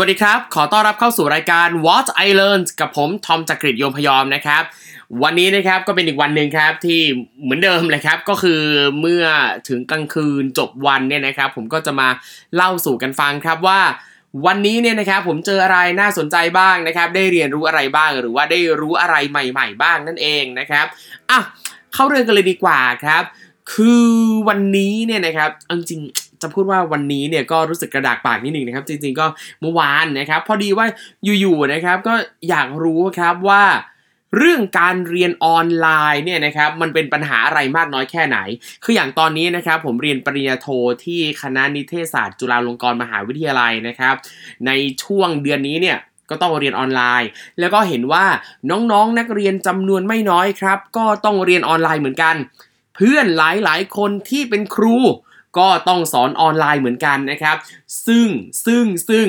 วัสดีครับ ขอต้อนรับเข้าสู่รายการ What I Learned กับผม ทอมจักริดยมพยอมนะครับ วันนี้นะครับก็เป็นอีกวันหนึ่งครับที่เหมือนเดิมเลยครับ ก็คือเมื่อถึงกลางคืนจบวันเนี่ยนะครับ ผมก็จะมาเล่าสู่กันฟังครับว่า วันนี้เนี่ยนะครับผมเจออะไรน่าสนใจบ้างนะครับ ได้เรียนรู้อะไรบ้างหรือว่าได้รู้อะไรใหม่ ๆ บ้างนั่นเองนะครับอะเข้าเรื่องกันเลยดีกว่าครับ คือวันนี้เนี่ยนะครับจริงๆ จะพูดว่าวันนี้เนี่ยก็รู้สึกกระดากปากนิดหนึ่งนะครับ จริงๆก็เมื่อวานนะครับ พอดีว่าอยู่ๆนะครับก็อยากรู้ครับว่าเรื่องการเรียนออนไลน์เนี่ยนะครับมันเป็นปัญหาอะไรมากน้อยแค่ไหน คืออย่างตอนนี้นะครับผมเรียนปริญญาโทที่คณะนิเทศศาสตร์ จุฬาลงกรณ์มหาวิทยาลัยนะครับ ในช่วงเดือนนี้เนี่ยก็ต้องเรียนออนไลน์ แล้วก็เห็นว่าน้องๆนนักเรียนจำนวนไม่น้อยครับ ก็ต้องเรียนออนไลน์เหมือนกัน เพื่อนหลายๆ คนที่เป็นครู ก็ต้องสอนออนไลน์เหมือนกันนะครับ ซึ่งซึ่งซึ่ง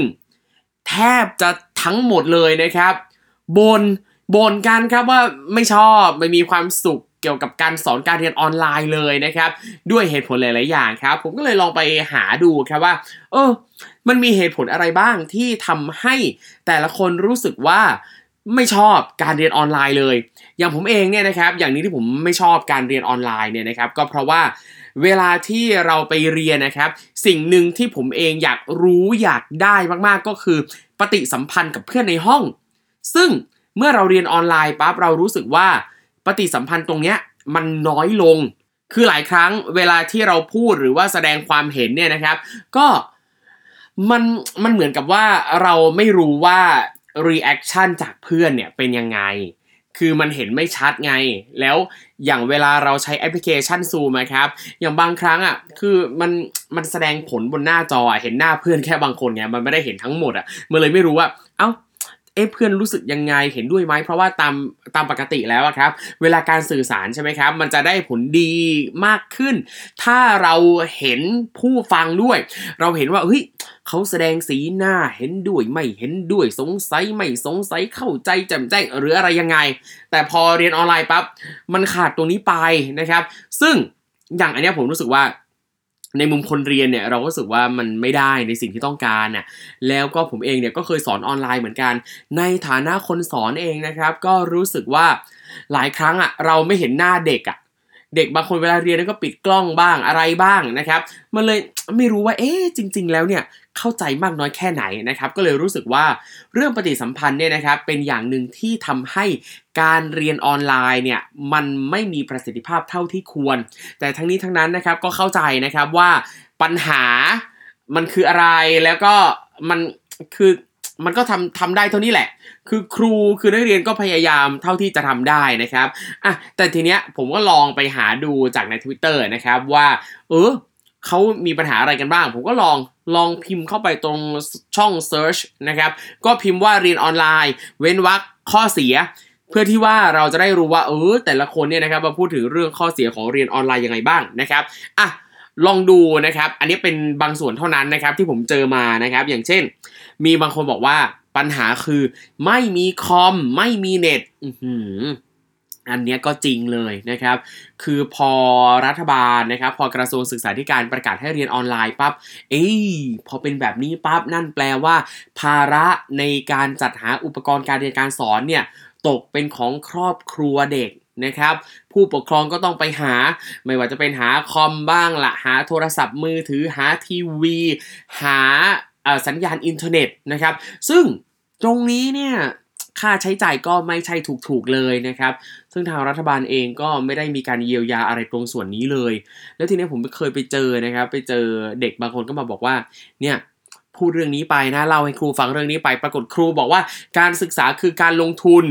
แทบจะทั้งหมดเลยนะครับบนบ่นกันครับว่าไม่ชอบไม่มีความสุขเกี่ยวกับการสอนการเรียนออนไลน์เลยนะครับ ด้วยเหตุผลหลาย ๆ อย่างครับ ผมก็เลยลองไปหาดูครับว่า เออ มันมีเหตุผลอะไรบ้างที่ทำให้แต่ละคนรู้สึกว่าไม่ชอบการเรียนออนไลน์เลย อย่างผมเองเนี่ยนะครับ อย่างนี้ที่ผมไม่ชอบการเรียนออนไลน์เนี่ยนะครับ ก็เพราะว่า เวลาที่เราไปเรียนนะครับ สิ่งหนึ่งที่ผมเองอยากรู้อยากได้มากๆก็คือ ปฏิสัมพันธ์กับเพื่อนในห้อง ซึ่งเมื่อเราเรียนออนไลน์ปั๊บเรารู้สึกว่าปฏิสัมพันธ์ตรงเนี้ยมันน้อยลง คือหลายครั้งเวลาที่เราพูดหรือว่าแสดงความเห็นเนี่ยนะครับ ก็มันมันเหมือนกับว่าเราไม่รู้ว่า reaction จากเพื่อนเนี่ยเป็นยังไง คือมันเห็นไม่ชัดไง แล้วอย่างเวลาเราใช้แอปพลิเคชันซูมนะครับ อย่างบางครั้งอะคือมันมันแสดงผลบนหน้าจอเห็นหน้าเพื่อนแค่บางคนไงมันไม่ได้เห็นทั้งหมดอะมันเลยไม่รู้ว่าเอ้า เอ๊ะเพื่อนรู้สึกยังไงเห็นด้วยไหมเพราะว่าตามตามปกติแล้วครับ เวลาการสื่อสารใช่ไหมครับ มันจะได้ผลดีมากขึ้น ถ้าเราเห็นผู้ฟังด้วย เราเห็นว่าเฮ้ยเขาแสดงสีหน้าเห็นด้วยไม่เห็นด้วยสงสัยไม่สงสัยเข้าใจแจ่มแจ้งหรืออะไรยังไง แต่พอเรียนออนไลน์ปั๊บมันขาดตรงนี้ไปนะครับ ซึ่งอย่างอันนี้ผมรู้สึกว่า ในมุมคนเรียนเนี่ยเราก็รู้สึกว่ามันไม่ได้ในสิ่งที่ต้องการน่ะแล้วก็ผมเองเนี่ยก็เคยสอนออนไลน์เหมือนกัน ในฐานะคนสอนเองนะครับ ก็รู้สึกว่าหลายครั้งอะเราไม่เห็นหน้าเด็กอะเด็กบางคนเวลาเรียนก็ปิดกล้องบ้างอะไรบ้างนะครับ มันเลยไม่รู้ว่าเอ๊ะจริง ๆ แล้วเนี่ย เข้าใจมากน้อยแค่ไหนนะครับก็เลยรู้สึกว่าเรื่องปฏิสัมพันธ์เนี่ยนะครับเป็นอย่างหนึ่งที่ทำให้การเรียนออนไลน์เนี่ยมันไม่มีประสิทธิภาพเท่าที่ควร แต่ทั้งนี้ทั้งนั้นนะครับก็เข้าใจนะครับว่าปัญหามันคืออะไรแล้วก็มันคือมันก็ทำทำได้เท่านี้แหละ คือครูคือนักเรียนก็พยายามเท่าที่จะทำได้นะครับอะแต่ทีเนี้ยผมก็ลองไปหาดูจากใน Twitter นะครับว่า เออเขามีปัญหาอะไรกันบ้าง ผมก็ลอง ลองพิมพ์เข้าไปตรงช่อง search นะครับ ก็พิมพ์ว่าเรียนออนไลน์ เว้นวรรคข้อเสีย เพื่อที่ว่าเราจะได้รู้ว่าเออแต่ละคนเนี่ยนะครับมาพูดถึงเรื่องข้อเสียของเรียนออนไลน์ยังไงบ้างนะครับอะลองดูนะครับ อันนี้เป็นบางส่วนเท่านั้นนะครับที่ผมเจอมานะครับ อย่างเช่น มีบางคนบอกว่าปัญหาคือ ไม่มีคอม ไม่มีเน็ตอั อันนี้ก็จริงเลยนะครับ คือพอรัฐบาลนะครับ พอกระทรวงศึกษาธิการประกาศให้เรียนออนไลน์ปั๊บ เอ้ย พอเป็นแบบนี้ปั๊บ นั่นแปลว่า ภาระในการจัดหาอุปกรณ์การเรียนการสอนเนี่ย ตกเป็นของครอบครัวเด็กนะครับ ผู้ปกครองก็ต้องไปหา ไม่ว่าจะเป็นหาคอมบ้างละหาโทรศัพท์มือถือ หาทีวี หาสัญญาณอินเทอร์เน็ตนะครับ ซึ่งตรงนี้เนี่ย ค่าใช้จ่ายก็ไม่ใช่ถูกๆเลยนะครับ ซึ่งทางรัฐบาลเองก็ไม่ได้มีการเยียวยาอะไรตรงส่วนนี้เลย แล้วทีนี้ผมเคยไปเจอนะครับ ไปเจอเด็กบางคนก็มาบอกว่า เนี่ย พูดเรื่องนี้ไปนะเล่าให้ครูฟังเรื่องนี้ไปปรากฏครูบอกว่าการศึกษาคือการลงทุน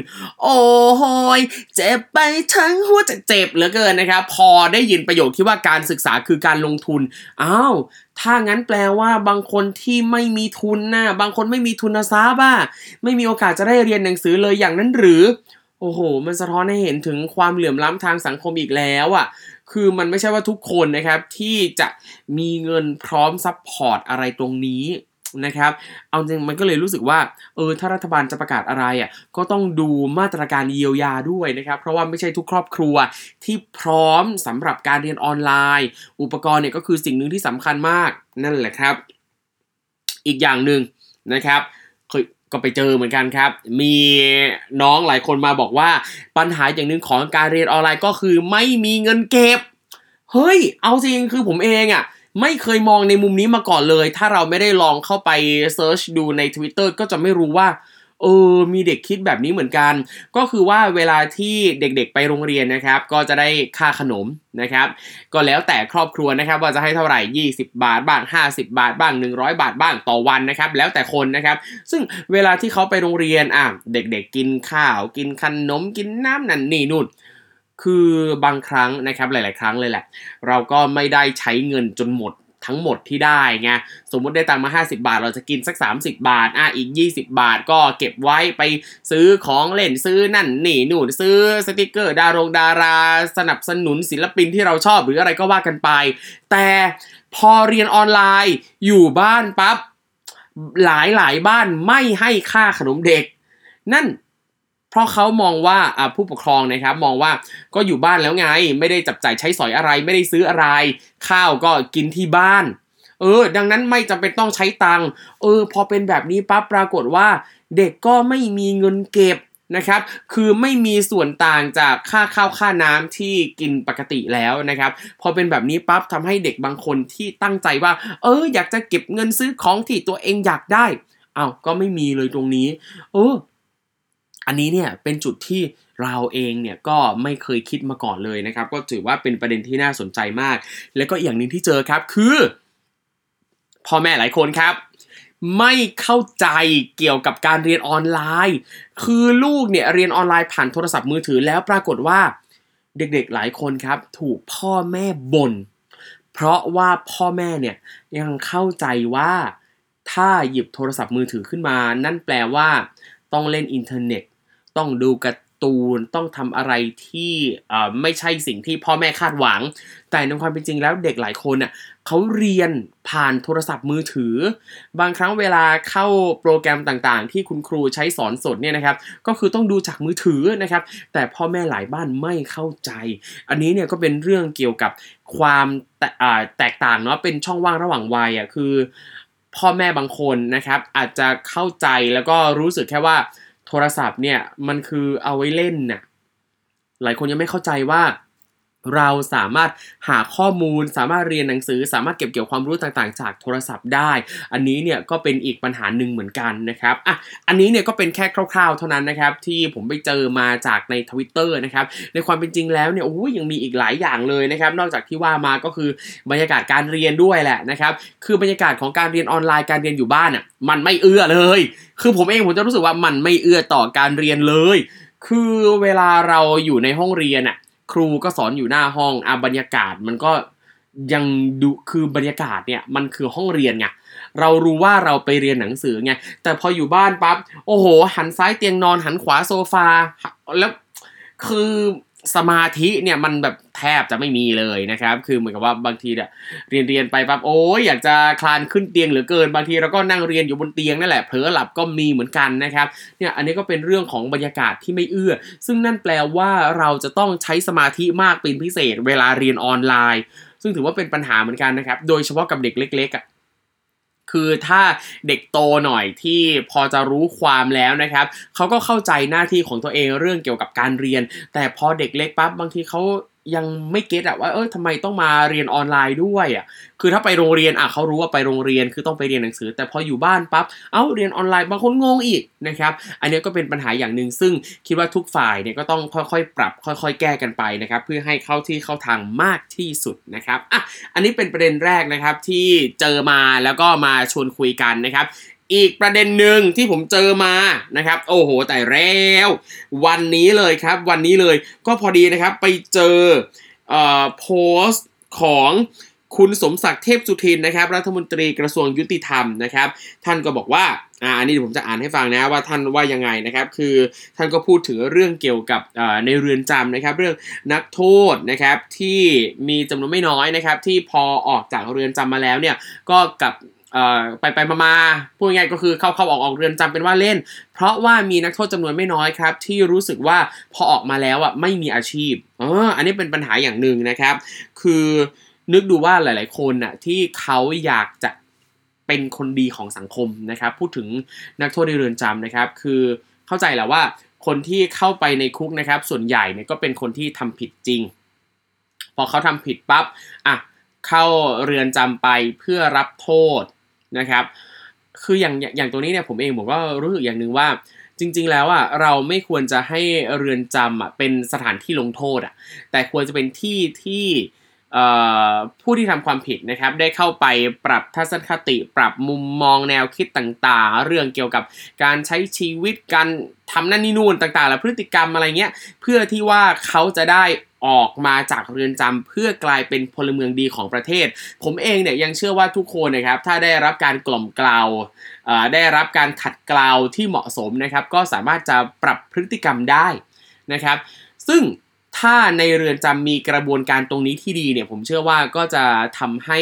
โอ้โหยเจ็บไปทั้งหัวจะเจ็บเหลือเกินนะครับ พอได้ยินประโยคที่ว่าการศึกษาคือการลงทุนอ้าวถ้างั้นแปลว่าบางคนที่ไม่มีทุนนะบางคนไม่มีทุนทรัพย์อะไม่มีโอกาสจะได้เรียนหนังสือเลยอย่างนั้นหรือ โอ้โห มันสะท้อนให้เห็นถึงความเหลื่อมล้ำทางสังคมอีกแล้วอะคือมันไม่ใช่ว่าทุกคนนะครับที่จะมีเงินพร้อม support อะไรตรงนี้ นะครับ เอาจริงมันก็เลยรู้สึกว่า เออ ถ้ารัฐบาลจะประกาศอะไรอะ ก็ต้องดูมาตรการเยียวยาด้วยนะครับ เพราะว่าไม่ใช่ทุกครอบครัวที่พร้อมสำหรับการเรียนออนไลน์ อุปกรณ์เนี่ยก็คือสิ่งหนึ่งที่สำคัญมากนั่นแหละครับ อีกอย่างหนึ่งนะครับเคยก็ไปเจอเหมือนกันครับ มีน้องหลายคนมาบอกว่าปัญหาอย่างหนึ่งของการเรียนออนไลน์ก็คือไม่มีเงินเก็บ เฮ้ย เอาจริงคือผมเองอะ่ะ ไม่เคยมองในมุมนี้มาก่อนเลย ถ้าเราไม่ได้ลองเข้าไปเซิร์ชดูใน Twitter ก็จะไม่รู้ว่าเออ มีเด็กคิดแบบนี้เหมือนกัน ก็คือว่าเวลาที่เด็กๆไปโรงเรียนนะครับ ก็จะได้ค่าขนมนะครับ ก็แล้วแต่ครอบครัวนะครับ ว่าจะให้เท่าไหร่ 20 บาทบ้าง 50 บาทบ้าง 100 บาทบ้างต่อวันนะครับ แล้วแต่คนนะครับ ซึ่งเวลาที่เขาไปโรงเรียนอะเด็กๆกินข้าว กินขนม กินน้ำนั่นนี่นู่น คือบางครั้งนะครับหลาย ๆ ครั้งเลยแหละ เราก็ไม่ได้ใช้เงินจนหมดทั้งหมดที่ได้ไงสมมุติได้ตังค์มา 50 บาท เราจะกินสัก 30 บาทอะอีก 20 บาทก็เก็บไว้ไปซื้อของเล่นซื้อนั่นนี่นู่นซื้อสติกเกอร์ดารงดารา สนับสนุนศิลปินที่เราชอบหรืออะไรก็ว่ากันไป แต่พอเรียนออนไลน์อยู่บ้านปับ๊บหลายหลายบ้านไม่ให้ค่าขนมเด็ก นั่น เพราะเขามองว่าผู้ปกครองนะครับมองว่าก็อยู่บ้านแล้วไง ไม่ได้จับจ่ายใช้สอยอะไรไม่ได้ซื้ออะไร ข้าวก็กินที่บ้าน เออ ดังนั้นไม่จำเป็นต้องใช้ตังค์เออ พอเป็นแบบนี้ปั๊บปรากฏว่า เด็กก็ไม่มีเงินเก็บนะครับ คือไม่มีส่วนต่างจากค่าข้าวค่าน้ำที่กินปกติแล้วนะครับ พอเป็นแบบนี้ปั๊บทำให้เด็กบางคนที่ตั้งใจว่า เออ อยากจะเก็บเงินซื้อของที่ตัวเองอยากได้ เอา้าก็ไม่มีเลยตรงนี้ เออ อันนี้เนี่ยเป็นจุดที่เราเองเนี่ยก็ไม่เคยคิดมาก่อนเลยนะครับ ก็ถือว่าเป็นประเด็นที่น่าสนใจมาก แล้วก็อย่างหนึ่งที่เจอครับคือพ่อแม่หลายคนครับ ไม่เข้าใจเกี่ยวกับการเรียนออนไลน์ คือลูกเนี่ยเรียนออนไลน์ผ่านโทรศัพท์มือถือแล้วปรากฏว่าเด็กๆหลายคนครับ ถูกพ่อแม่บน่นเพราะว่าพ่อแม่เนี่ยยังเข้าใจว่าถ้าหยิบโทรศัพท์มือถือขึ้นมา นั่นแปลว่าต้องเล่นอินเทอร์เน็ต ต้องดูการ์ตูนต้องทำอะไรที่ไม่ใช่สิ่งที่พ่อแม่คาดหวัง แต่ในความเป็นจริงแล้วเด็กหลายคนอะเขาเรียนผ่านโทรศัพท์มือถือ บางครั้งเวลาเข้าโปรแกรมต่างๆ ที่คุณครูใช้สอนสดเนี่ยนะครับ ก็คือต้องดูจากมือถือนะครับ แต่พ่อแม่หลายบ้านไม่เข้าใจ อันนี้เนี่ยก็เป็นเรื่องเกี่ยวกับความแตกต่างเนาะเป็นช่องว่างระหว่างวัยอะคือ พ่อแม่บางคนนะครับอาจจะเข้าใจแล้วก็รู้สึกแค่ว่า โทรศัพท์เนี่ยมันคือเอาไว้เล่นน่ะหลายคนยังไม่เข้าใจว่า เราสามารถหาข้อมูล สามารถเรียนหนังสือ สามารถเก็บเกี่ยวความรู้ต่างๆ จากโทรศัพท์ได้ อันนี้เนี่ยก็เป็นอีกปัญหาหนึ่งเหมือนกันนะครับอะอันนี้เนี่ยก็เป็นแค่คร่าวๆ เท่านั้นนะครับที่ผมไปเจอมาจากในทวิตเตอร์นะครับในความเป็นจริงแล้วเนี่ยโอ้ยยังมีอีกหลายอย่างเลยนะครับนอกจากที่ว่ามาก็คือบรรยากาศการเรียนด้วยแหละนะครับคือบรรยากาศของการเรียนออนไลน์การเรียนอยู่บ้านอะมันไม่เอื้อเลย คือผมเองผมจะรู้สึกว่ามันไม่เอื้อต่อการเรียนเลย คือเวลาเราอยู่ในห้องเรียนอะ ครูก็สอนอยู่หน้าห้องอะบรรยากาศมันก็ยังดูคือบรรยากาศเนี่ยมันคือห้องเรียนไงเรารู้ว่าเราไปเรียนหนังสือไงแต่พออยู่บ้านปั๊บโอ้โห หันซ้ายเตียงนอนหันขวาโซฟา แล้วคือ สมาธิเนี่ยมันแบบแทบจะไม่มีเลยนะครับ คือเหมือนกับว่าบางทีเนี่ยเรียนเรียนไปปั๊บโอ้ยอยากจะคลานขึ้นเตียงเหลือเกิน บางทีเราก็นั่งเรียนอยู่บนเตียงนั่นแหละเผลอหลับก็มีเหมือนกันนะครับเนี่ยอันนี้ก็เป็นเรื่องของบรรยากาศที่ไม่เอื้อ ซึ่งนั่นแปลว่าเราจะต้องใช้สมาธิมากเป็นพิเศษ เวลาเรียนออนไลน์ ซึ่งถือว่าเป็นปัญหาเหมือนกันนะครับ โดยเฉพาะกับเด็กเล็กๆอะ คือถ้าเด็กโตหน่อยที่พอจะรู้ความแล้วนะครับเขาก็เข้าใจหน้าที่ของตัวเองเรื่องเกี่ยวกับการเรียน แต่พอเด็กเล็กปั๊บบางทีเขา ยังไม่เก็ตอะว่าเออทำไมต้องมาเรียนออนไลน์ด้วยอะคือถ้าไปโรงเรียนอะเขารู้ว่าไปโรงเรียนคือต้องไปเรียนหนังสือ แต่พออยู่บ้านปั๊บเอ้าเรียนออนไลน์บางคนงงอีกนะครับอันนี้ก็เป็นปัญหาอย่างหนึ่งซึ่งคิดว่าทุกฝ่ายเนี่ยก็ต้องค่อยๆ ปรับ ค่อยๆ แก้กันไปนะครับเพื่อให้เข้าที่เข้าทางมากที่สุดนะครับอะอันนี้เป็นประเด็นแรกนะครับที่เจอมาแล้วก็มาชวนคุยกันนะครับ อีกประเด็นหนึ่งที่ผมเจอมานะครับ โอ้โหแต่แล้ว วันนี้เลยครับ วันนี้เลยก็พอดีนะครับไปเจอเอ่อโพสต์ของคุณสมศักดิ์เทพสุทินนะครับ รัฐมนตรีกระทรวงยุติธรรมนะครับ ท่านก็บอกว่าอ่าอันนี้ผมจะอ่านให้ฟังนะว่าท่านว่ายังไงนะครับ คือท่านก็พูดถึงเรื่องเกี่ยวกับในเรือนจำนะครับ เรื่องนักโทษนะครับที่มีจำนวนไม่น้อยนะครับ ที่พอออกจากเรือนจำมาแล้วเนี่ยก็กับ ไปไปมามาพูดง่ายก็คือเข้าเข้าออกออกเรือนจำเป็นว่าเล่น เพราะว่ามีนักโทษจำนวนไม่น้อยครับ ที่รู้สึกว่าพอออกมาแล้วอะไม่มีอาชีพอออันนี้เป็นปัญหาอย่างหนึ่งนะครับ คือนึกดูว่าหลาย ๆ คนอะที่เขาอยากจะเป็นคนดีของสังคมนะครับ พูดถึงนักโทษในเรือนจำนะครับ คือเข้าใจแหละว่าคนที่เข้าไปในคุกนะครับ ส่วนใหญ่เนี่ยก็เป็นคนที่ทำผิดจริง พอเขาทำผิดปั๊บอะเข้าเรือนจำไปเพื่อรับโทษ นะครับ คืออย่างอย่างตัวนี้เนี่ยผมเองผมก็รู้สึกอย่างหนึ่งว่าจริง ๆ แล้วอะเราไม่ควรจะให้เรือนจำอะเป็นสถานที่ลงโทษอะแต่ควรจะเป็นที่ที่ผู้ที่ทำความผิดนะครับ ได้เข้าไปปรับทัศนคติ ปรับมุมมองแนวคิดต่างๆ เรื่องเกี่ยวกับการใช้ชีวิตการทำนั่นนี่นู่นต่างๆ และพฤติกรรมอะไรเงี้ยเพื่อที่ว่าเขาจะได้ ออกมาจากเรือนจำเพื่อกลายเป็นพลเมืองดีของประเทศ ผมเองเนี่ยยังเชื่อว่าทุกคนนะครับถ้าได้รับการกล่อมกล่าวได้รับการขัดเกลาที่เหมาะสมนะครับ ก็สามารถจะปรับพฤติกรรมได้นะครับ ซึ่งถ้าในเรือนจำมีกระบวนการตรงนี้ที่ดีเนี่ยผมเชื่อว่าก็จะทำให้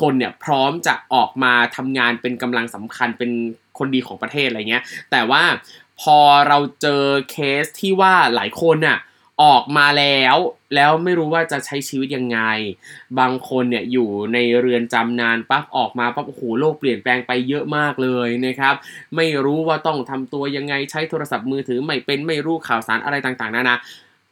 คนเนี่ยพร้อมจะออกมาทำงานเป็นกำลังสำคัญเป็นคนดีของประเทศอะไรเงี้ยแต่ว่าพอเราเจอเคสที่ว่าหลายคนน่ะ ออกมาแล้ว แล้วไม่รู้ว่าจะใช้ชีวิตยังไง บางคนเนี่ยอยู่ในเรือนจำนานปั๊บออกมาปั๊บโอ้โหโลกเปลี่ยนแปลงไปเยอะมากเลยนะครับ ไม่รู้ว่าต้องทำตัวยังไงใช้โทรศัพท์มือถือไม่เป็นไม่รู้ข่าวสารอะไรต่างๆนานา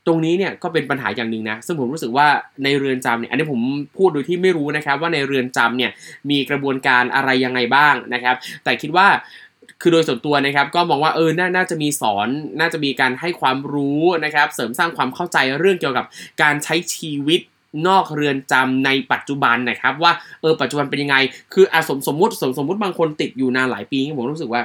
ตรงนี้เนี่ยก็เป็นปัญหาอย่างหนึ่งนะซึ่งผมรู้สึกว่าในเรือนจำเนี่ยอันนี้ผมพูดโดยที่ไม่รู้นะครับว่าในเรือนจำเนี่ยมีกระบวนการอะไรยังไงบ้างนะครับ แต่คิดว่า คือโดยส่วนตัวนะครับก็มองว่าเออน่าจะมีสอนน่าจะมีการให้ความรู้นะครับ เสริมสร้างความเข้าใจเรื่องเกี่ยวกับการใช้ชีวิตนอกเรือนจำในปัจจุบันนะครับ ว่าเออปัจจุบันเป็นยังไง คืออาสมสมมติสมสมมติบางคนติดอยู่นานหลายปีผมรู้สึกว่า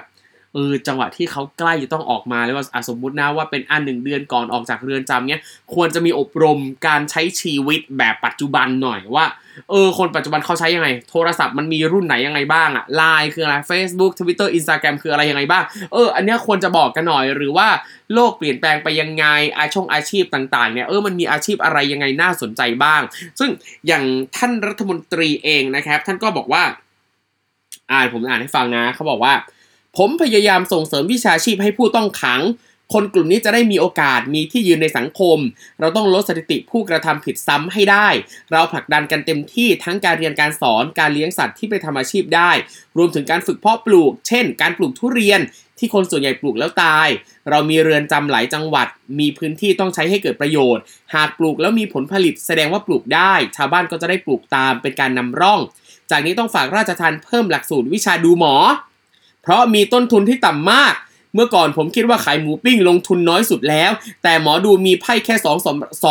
เออจังหวะที่เขาใกล้จะต้องออกมาแล้วว่าสมมุตินะว่าเป็นอันหนึ่งเดือนก่อนออกจากเรือนจำเนี้ยควรจะมีอบรมการใช้ชีวิตแบบปัจจุบันหน่อยว่าเออคนปัจจุบันเขาใช้ยังไง โทรศัพท์มันมีรุ่นไหนยังไงบ้างอะไลน์คืออะไร Facebook Twitter Instagram คืออะไรยังไงบ้าง เออ อันนี้ควรจะบอกกันหน่อยหรือว่าโลกเปลี่ยนแปลงไปยังไงอาชงอาชีพต่างๆเนี่ยเออมันมีอาชีพอะไรยังไงน่าสนใจบ้าง ซึ่งอย่างท่านรัฐมนตรีเองนะครับ ท่านก็บอกว่า อ่านผมอ่านให้ฟังนะเขาบอกว่า ผมพยายามส่งเสริมวิชาชีพให้ผู้ต้องขัง คนกลุ่มนี้จะได้มีโอกาสมีที่ยืนในสังคม เราต้องลดสถิติผู้กระทำผิดซ้ำให้ได้ เราผลักดันกันเต็มที่ทั้งการเรียนการสอนการเลี้ยงสัตว์ที่ไปทำอาชีพได้ รวมถึงการฝึกเพาะปลูก เช่น การปลูกทุเรียนที่คนส่วนใหญ่ปลูกแล้วตาย เรามีเรือนจำหลายจังหวัด มีพื้นที่ต้องใช้ให้เกิดประโยชน์ หากปลูกแล้วมีผลผลิตแสดงว่าปลูกได้ ชาวบ้านก็จะได้ปลูกตามเป็นการนำร่อง จากนี้ต้องฝากราชทันเพิ่มหลักสูตรวิชาดูหมอ เพราะมีต้นทุนที่ต่ำมาก เมื่อก่อนผมคิดว่าขายหมูปิ้งลงทุนน้อยสุดแล้ว แต่หมอดูมีไพ่แค่2ส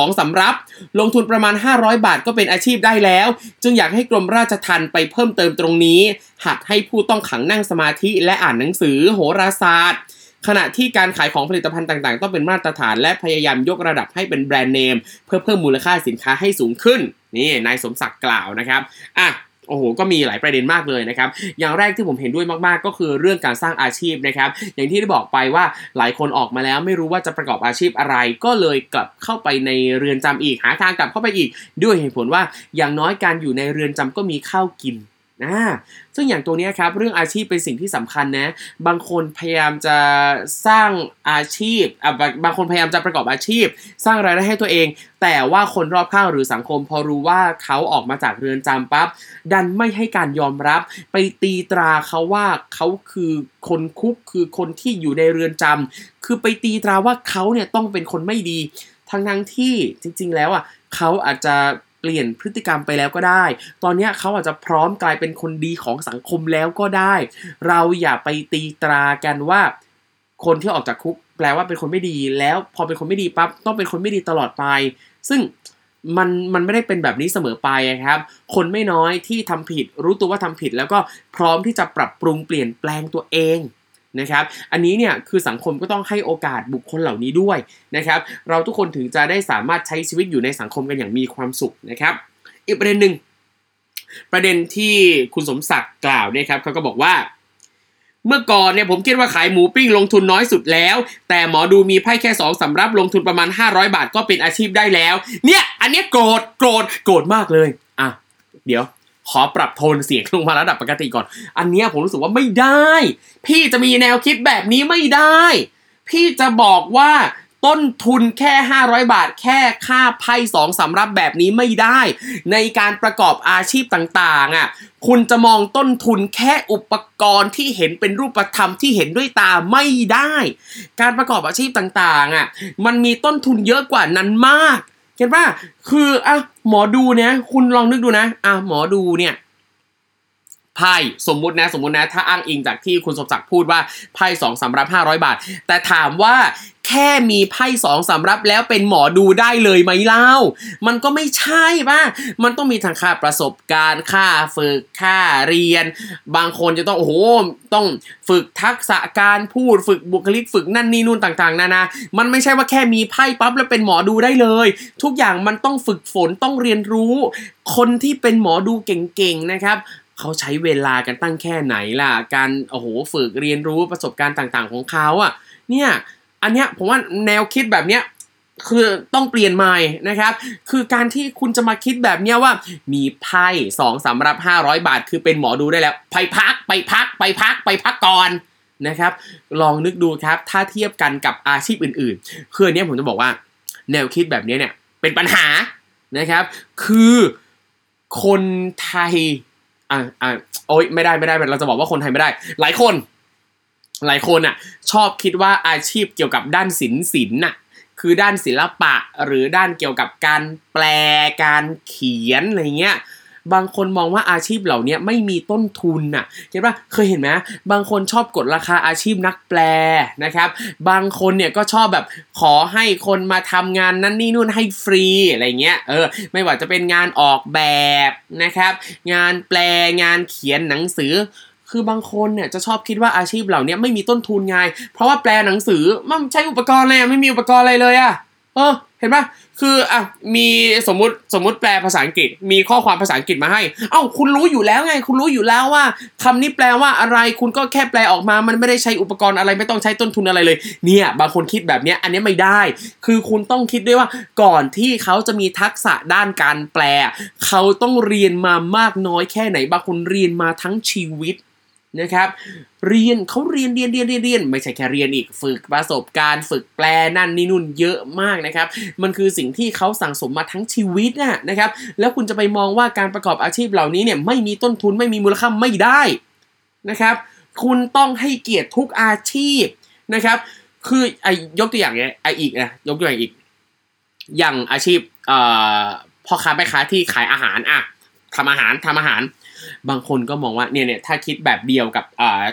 องสำรับ ลงทุนประมาณ 500 บาทก็เป็นอาชีพได้แล้ว จึงอยากให้กรมราชทัณฑ์ไปเพิ่มเติมตรงนี้ หักให้ผู้ต้องขังนั่งสมาธิและอ่านหนังสือโหราศาสตร์ขณะที่การขายของผลิตภัณฑ์ต่างๆ ต้องเป็นมาตรฐานและพยายามยกระดับให้เป็นแบรนด์เนม เพื่อเพิ่มมูลค่าสินค้าให้สูงขึ้น นี่นายสมศักดิ์กล่าวนะครับ อะ โอ้โหก็มีหลายประเด็นมากเลยนะครับ อย่างแรกที่ผมเห็นด้วยมากๆ ก็คือเรื่องการสร้างอาชีพนะครับ อย่างที่ได้บอกไปว่าหลายคนออกมาแล้วไม่รู้ว่าจะประกอบอาชีพอะไร ก็เลยกลับเข้าไปในเรือนจำอีกหาทางกลับเข้าไปอีก ด้วยเหตุผลว่าอย่างน้อยการอยู่ในเรือนจำก็มีข้าวกิน นะซึ่งอย่างตัวนี้ครับเรื่องอาชีพเป็นสิ่งที่สำคัญนะบางคนพยายามจะสร้างอาชีพบางคนพยายามจะประกอบอาชีพ สร้างรายได้ให้ตัวเอง แต่ว่าคนรอบข้างหรือสังคม พอรู้ว่าเขาออกมาจากเรือนจำปั๊บดันไม่ให้การยอมรับ ไปตีตราเขาว่าเขาคือคนคุกคือคนที่อยู่ในเรือนจำคือไปตีตราว่าเขาเนี่ยต้องเป็นคนไม่ดี ทั้งทั้งที่จริง ๆ แล้วอะเขาอาจจะ เปลี่ยนพฤติกรรมไปแล้วก็ได้ ตอนนี้เขาอาจจะพร้อมกลายเป็นคนดีของสังคมแล้วก็ได้ เราอย่าไปตีตรากันว่า คนที่ออกจากคุกแปลว่าเป็นคนไม่ดี แล้วพอเป็นคนไม่ดีปั๊บต้องเป็นคนไม่ดีตลอดไป ซึ่งมันมันไม่ได้เป็นแบบนี้เสมอไปครับ คนไม่น้อยที่ทำผิด รู้ตัวว่าทำผิด แล้วก็พร้อมที่จะปรับปรุงเปลี่ยนแปลงตัวเอง นะครับ อันนี้เนี่ยคือสังคมก็ต้องให้โอกาสบุคคลเหล่านี้ด้วยนะครับ เราทุกคนถึงจะได้สามารถใช้ชีวิตอยู่ในสังคมกันอย่างมีความสุขนะครับ อีกประเด็นหนึ่งประเด็นที่คุณสมศักดิ์กล่าวเนี่ยครับเขาก็บอกว่า เมื่อก่อนเนี่ยผมคิดว่าขายหมูปิ้งลงทุนน้อยสุดแล้ว แต่หมอดูมีไพ่แค่สองสำรับลงทุนประมาณ 500 บาทก็เป็นอาชีพได้แล้ว เนี่ย อันนี้โกรธโกรธโกรธมากเลยอะเดี๋ยว ขอปรับโทนเสียงลงมาระดับปกติก่อน อันนี้ผมรู้สึกว่าไม่ได้ พี่จะมีแนวคิดแบบนี้ไม่ได้ พี่จะบอกว่าต้นทุนแค่ 500 บาท แค่ค่าไพ่สองสำรับแบบนี้ไม่ได้ ในการประกอบอาชีพต่างๆอะคุณจะมองต้นทุนแค่อุปกรณ์ที่เห็นเป็นรูปธรรมที่เห็นด้วยตาไม่ได้ การประกอบอาชีพต่างๆอะมันมีต้นทุนเยอะกว่านั้นมาก เห็นป่ะคืออะหมอดูเนี่ยคุณลองนึกดูนะอะหมอดูเนี่ยไพ่สมมุตินะสมมุตินะถ้าอ้างอิงจากที่คุณสมศักดิ์พูดว่าไพ่สองสำรับห้าร้อยบาท แต่ถามว่า แค่มีไพ่สองสำรับแล้วเป็นหมอดูได้เลยไหมเล่า มันก็ไม่ใช่ป่ะ มันต้องมีทางค่าประสบการณ์ค่าฝึกค่าเรียน บางคนจะต้องโอ้โหต้องฝึกทักษะการพูดฝึกบุคลิกฝึกนั่นนี่นู่นต่างๆ นานา มันไม่ใช่ว่าแค่มีไพ่ปั๊บแล้วเป็นหมอดูได้เลย ทุกอย่างมันต้องฝึกฝนต้องเรียนรู้ คนที่เป็นหมอดูเก่งๆนะครับเขาใช้เวลากันตั้งแค่ไหนล่ะ การโอ้โหฝึกเรียนรู้ประสบการณ์ต่างๆ ของเขาอะ เนี่ย อันเนี้ยผมว่าแนวคิดแบบเนี้ยคือต้องเปลี่ยนใหม่นะครับ คือการที่คุณจะมาคิดแบบเนี้ยว่า มีไพ่สองสำหรับ 500 บาท คือเป็นหมอดูได้แล้วไปพักไปพักไปพักไปพักก่อนนะครับ ลองนึกดูครับ ถ้าเทียบกันกับอาชีพอื่นๆ คืออันเนี้ยผมจะบอกว่า แนวคิดแบบนี้เนี่ยเป็นปัญหานะครับ คือคนไทยอะอะโอ๊ยไม่ได้ไม่ได้เราจะบอกว่าคนไทยไม่ได้ หลายคน หลายคนอะชอบคิดว่าอาชีพเกี่ยวกับด้านศิลป์ศิลป์น่ะคือด้านศิลปะหรือด้านเกี่ยวกับการแปลการเขียนอะไรเงี้ยบางคนมองว่าอาชีพเหล่านี้ไม่มีต้นทุนน่ะเห็นปะเคยเห็นไหมบางคนชอบกดราคาอาชีพนักแปลนะครับ บางคนเนี่ยก็ชอบแบบขอให้คนมาทำงานนั้นนี่นู่นให้ฟรีอะไรเงี้ย เออ ไม่ว่าจะเป็นงานออกแบบนะครับ งานแปลงานเขียนหนังสือ คือบางคนเนี่ยจะชอบคิดว่าอาชีพเหล่านี้ไม่มีต้นทุนไง เพราะว่าแปลหนังสือมันใช้อุปกรณ์อะไรอะไม่มีอุปกรณ์อะไรเลยอะเออ เห็นปะคืออะมีสมมติสมมติแปลภาษาอังกฤษ มีข้อความภาษาอังกฤษมาให้ เอ้าคุณรู้อยู่แล้วไง คุณรู้อยู่แล้วว่าคำนี้แปลว่าอะไรคุณก็แค่แปลออกมา มันไม่ได้ใช้อุปกรณ์อะไรไม่ต้องใช้ต้นทุนอะไรเลย เนี่ย บางคนคิดแบบเนี้ยอันนี้ไม่ได้ คือคุณต้องคิดด้วยว่าก่อนที่เขาจะมีทักษะด้านการแปล เขาต้องเรียนมามากน้อยแค่ไหนบางคนเรียนมาทั้งชีวิต นะครับ เรียนเขาเรียนเรียนเรียนเรียนเรียนไม่ใช่แค่เรียนอีกฝึกประสบการณ์ฝึกแปลนั่นนี่นู่นเยอะมากนะครับ มันคือสิ่งที่เขาสั่งสมมาทั้งชีวิตนะนะครับ แล้วคุณจะไปมองว่าการประกอบอาชีพเหล่านี้เนี่ยไม่มีต้นทุนไม่มีมูลค่าไม่ได้นะครับ คุณต้องให้เกียรติทุกอาชีพนะครับ คือไอยกตัวอย่างเนี้ยไออีกนะยกตัวอย่างอีก อย่างอาชีพเอ่อพ่อค้าแม่ค้าที่ขายอาหารอะ ทำอาหารทำอาหาร บางคนก็มองว่าเนี่ยเนี่ยถ้าคิดแบบเดียวกับ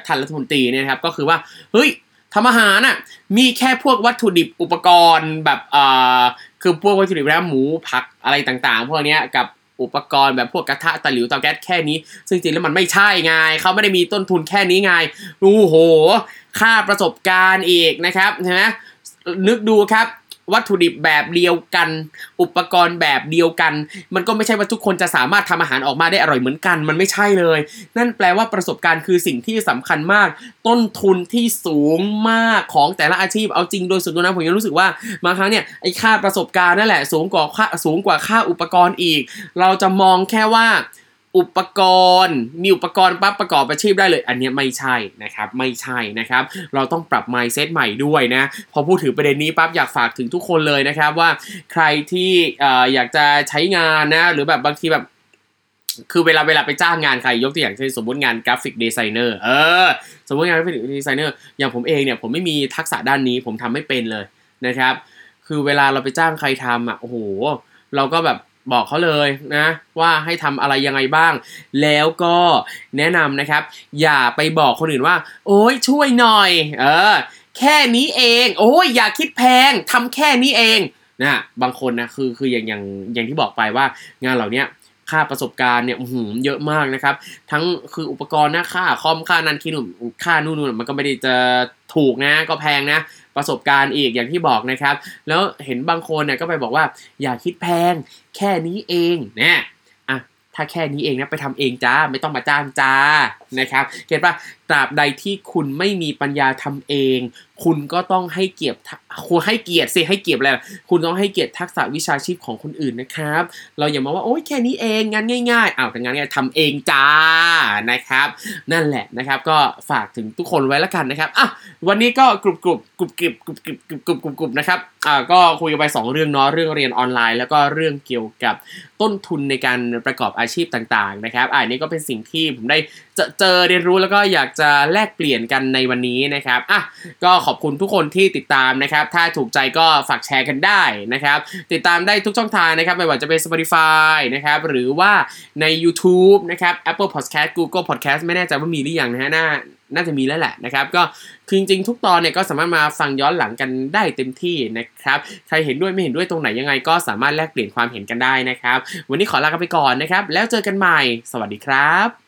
ท่านรัฐมนตรีเนี่ยครับก็คือว่าเฮ้ยทำอาหารน่ะมีแค่พวกวัตถุดิบอุปกรณ์แบบอ่าคือพวกวัตถุดิบแล้วหมูผักอะไรต่างๆ พวกนี้กับอุปกรณ์แบบพวกกระทะตะหลิวเตาแก๊สแค่นี้ ซึ่งจริงแล้วมันไม่ใช่ไงเขาไม่ได้มีต้นทุนแค่นี้ไงโอ้โห ค่าประสบการณ์อีกนะครับใช่ไหมนึกดูครับ วัตถุดิบแบบเดียวกัน อุปกรณ์แบบเดียวกัน มันก็ไม่ใช่ว่าทุกคนจะสามารถทำอาหารออกมาได้อร่อยเหมือนกัน มันไม่ใช่เลย นั่นแปลว่าประสบการณ์คือสิ่งที่สำคัญมาก ต้นทุนที่สูงมากของแต่ละอาชีพเอาจริงโดยส่วนตัวนะผมยังรู้สึกว่าบางครั้งเนี่ยไอ้ค่าประสบการณ์นั่นแหละสูงกว่าค่าสูงกว่าค่าอุปกรณ์อีก เราจะมองแค่ว่า อุปกรณ์ มีอุปกรณ์ปั๊บประกอบอาชีพได้เลย อันนี้ไม่ใช่นะครับ ไม่ใช่นะครับ เราต้องปรับ mindset ใหม่ด้วยนะ พอพูดถึงประเด็นนี้ปั๊บอยากฝากถึงทุกคนเลยนะครับว่าใครที่ออยากจะใช้งานนะ หรือแบบบางทีแบบคือเวลาเวลาไปจ้างงานใครยกตัวอย่างเช่นสมมติงาน graphic designer เออสมมติงาน graphic designer อย่างผมเองเนี่ยผมไม่มีทักษะด้านนี้ผมทำไม่เป็นเลยนะครับ คือเวลาเราไปจ้างใครทำอะโอ้โห เราก็แบบ บอกเขาเลยนะว่าให้ทำอะไรยังไงบ้าง แล้วก็แนะนำนะครับ อย่าไปบอกคนอื่นว่า โอ้ยช่วยหน่อย เออ แค่นี้เอง โอ้ยอย่าคิดแพงทำแค่นี้เองนะบางคนนะคือคืออย่างอย่างอย่างที่บอกไปว่างานเหล่านี้ ค่าประสบการณ์เนี่ยอื้อหือเยอะมากนะครับ ทั้งคืออุปกรณ์นะค่าคอมค่านันคิดค่านู่นนู่นมันก็ไม่ได้จะถูกนะก็แพงนะประสบการณ์อีกอย่างที่บอกนะครับ แล้วเห็นบางคนเนี่ยก็ไปบอกว่า อย่าคิดแพงแค่นี้เองเนี่ยอะถ้าแค่นี้เองนะไปทำเองจ้าไม่ต้องมาจ้างจ้านะครับเก็ตปะ ตราบใดที่คุณไม่มีปัญญาทำเอง คุณก็ต้องให้เกียรติคุณให้เกียรติสิให้เกียรติอะไรคุณต้องให้เกียรติทักษะวิชาชีพของคนอื่นนะครับ เราอย่ามาว่าโอ้ยแค่นี้เองงานง่ายๆอ้าวแต่งานง่ายทำเองจ้านะครับ นั่นแหละนะครับ ก็ฝากถึงทุกคนไว้แล้วกันนะครับอะวันนี้ก็กรุบกรุบกรุบกริบกรุบกริบกรุบกรุบกรุบกรุบนะครับอ่าก็คุยกันไปสองเรื่องเนาะเรื่องเรียนออนไลน์ แล้วก็เรื่องเกี่ยวกับต้นทุนในการประกอบอาชีพต่างๆนะครับอ่านี่ก็เป็นสิ่งที่ผมได้ จอเจอเรียนรู้แล้วก็อยากจะแลกเปลี่ยนกันในวันนี้นะครับอะก็ขอบคุณทุกคนที่ติดตามนะครับ ถ้าถูกใจก็ฝากแชร์กันได้นะครับ ติดตามได้ทุกช่องทางนะครับ ไม่ว่าจะเป็น Spotify นะครับ หรือว่าใน YouTube นะครับ Apple Podcast Google Podcast ไม่แน่ใจว่ามีหรือยังนะฮะน่าน่าจะมีแล้วแหละนะครับ ก็คือจริงๆทุกตอนเนี่ยก็สามารถมาฟังย้อนหลังกันได้เต็มที่นะครับ ใครเห็นด้วยไม่เห็นด้วยตรงไหนยังไง ก็สามารถแลกเปลี่ยนความเห็นกันได้นะครับ วันนี้ขอลากันไปก่อนนะครับ แล้วเจอกันใหม่ สวัสดีครับ